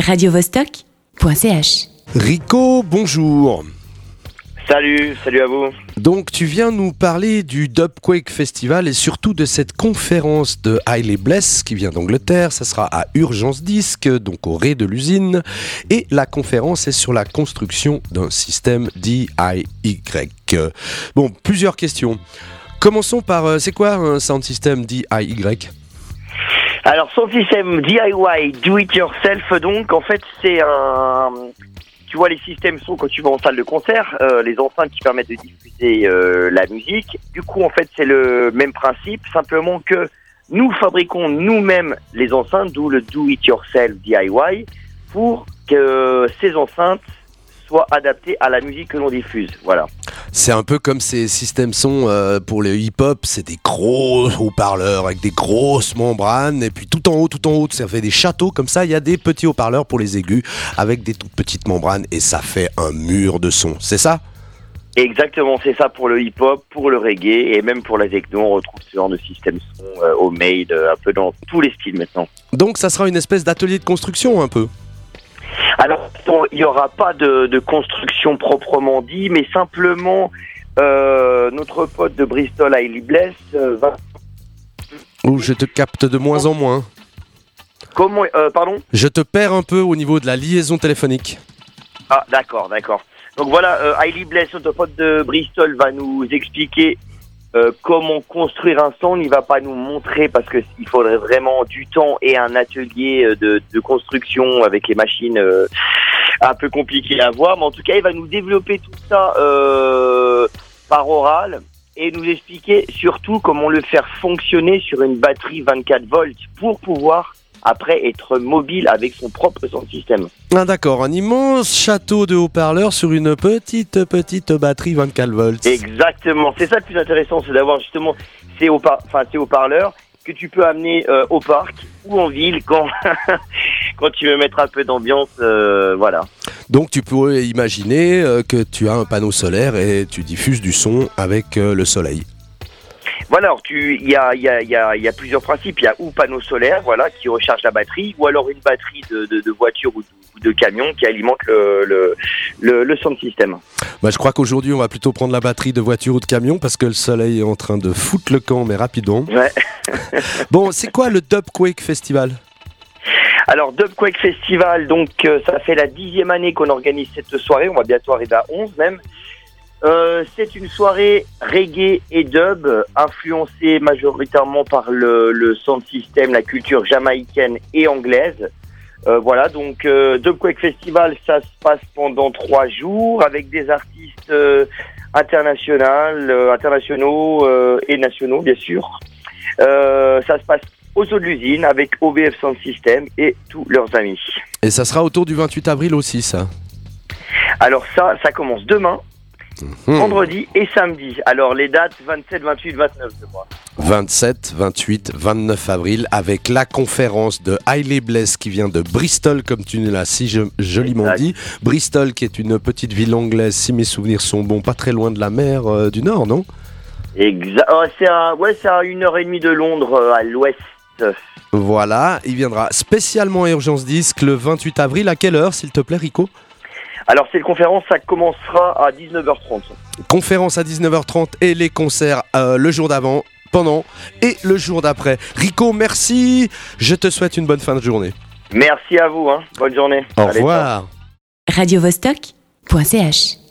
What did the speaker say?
radiovostok.ch. Rico, bonjour. Salut, salut à vous. Donc tu viens nous parler du Dubquake Festival et surtout de cette conférence de Hailey Bless qui vient d'Angleterre. Ça sera à Urgence Disque, donc au rez de l'usine. Et la conférence est sur la construction d'un système DIY. Bon, plusieurs questions. Commençons par, euh, c'est quoi un sound system DIY Alors, son système DIY, do it yourself, donc, en fait, c'est un. Tu vois, les systèmes sont quand tu vas en salle de concert, euh, les enceintes qui permettent de diffuser euh, la musique. Du coup, en fait, c'est le même principe, simplement que nous fabriquons nous-mêmes les enceintes, d'où le do it yourself DIY, pour que ces enceintes soient adaptées à la musique que l'on diffuse. Voilà. C'est un peu comme ces systèmes son euh, pour le hip-hop, c'est des gros haut-parleurs avec des grosses membranes et puis tout en haut, tout en haut, ça fait des châteaux comme ça, il y a des petits haut-parleurs pour les aigus avec des toutes petites membranes et ça fait un mur de son. C'est ça? Exactement, c'est ça pour le hip-hop, pour le reggae et même pour la techno. On retrouve ce genre de système son euh, homemade, euh, un peu dans tous les styles maintenant. Donc ça sera une espèce d'atelier de construction un peu? Il n'y aura pas de, de construction proprement dit, mais simplement euh, notre pote de Bristol, Hailey Bless, euh, va. Ou je te capte de moins en moins. Comment euh, Pardon? Je te perds un peu au niveau de la liaison téléphonique. Ah, d'accord, d'accord. Donc voilà, Hailey Bless, notre pote de Bristol, va nous expliquer euh, comment construire un son. Il va pas nous montrer parce que il faudrait vraiment du temps et un atelier de, de construction avec les machines euh, un peu compliqué à voir. Mais en tout cas, il va nous développer tout ça euh, par oral et nous expliquer surtout comment le faire fonctionner sur une batterie 24 volts pour pouvoir après être mobile avec son propre son système. Ah d'accord, un immense château de haut-parleurs sur une petite petite batterie 24 volts. Exactement, c'est ça le plus intéressant, c'est d'avoir justement ces haut-par- enfin, haut-parleurs que tu peux amener euh, au parc ou en ville quand quand tu veux mettre un peu d'ambiance, euh, voilà. Donc tu peux imaginer euh, que tu as un panneau solaire et tu diffuses du son avec euh, le soleil. Voilà, alors tu, il y a, y, a, y, a, y a plusieurs principes. Il y a ou panneau solaire, voilà, qui recharge la batterie, ou alors une batterie de, de, de voiture ou de, ou de camion qui alimente le, le, le, le sound system. Bah, je crois qu'aujourd'hui on va plutôt prendre la batterie de voiture ou de camion parce que le soleil est en train de foutre le camp mais rapidement. Ouais. Bon, c'est quoi le Dubquake Festival? Alors, Dubquake Festival, donc euh, ça fait la dixième année qu'on organise cette soirée. On va bientôt arriver à 11 même. Euh, c'est une soirée reggae et dub, influencée majoritairement par le, le sound system, la culture jamaïcaine et anglaise. Euh, voilà, donc euh, Dubquake Festival, ça se passe pendant trois jours avec des artistes internationaux, internationaux et nationaux, bien sûr. Ça se passe aux eaux de l'usine avec OBF Sound System et tous leurs amis. Et ça sera autour du 28 avril aussi ça. Alors ça, ça commence demain, Hmm. vendredi et samedi. Alors les dates 27, 28, 29 je crois. 27, 28, 29 avril avec la conférence de Hailey Bless qui vient de Bristol comme tu l'as si je- joliment Exact. dit. Bristol qui est une petite ville anglaise si mes souvenirs sont bons, pas très loin de la mer euh, du Nord, non? Exact. Oh, c'est à, ouais, à une heure et demie de Londres, euh, à l'ouest. Voilà, il viendra spécialement à Urgence Disque le 28 avril. À quelle heure s'il te plaît Rico? Alors cette conférence, ça commencera à 19h30. Conférence à 19h30 et les concerts euh, le jour d'avant, pendant et le jour d'après. Rico, merci. Je te souhaite une bonne fin de journée. Merci à vous, hein. bonne journée. Au Allez, revoir. radiovostok.ch.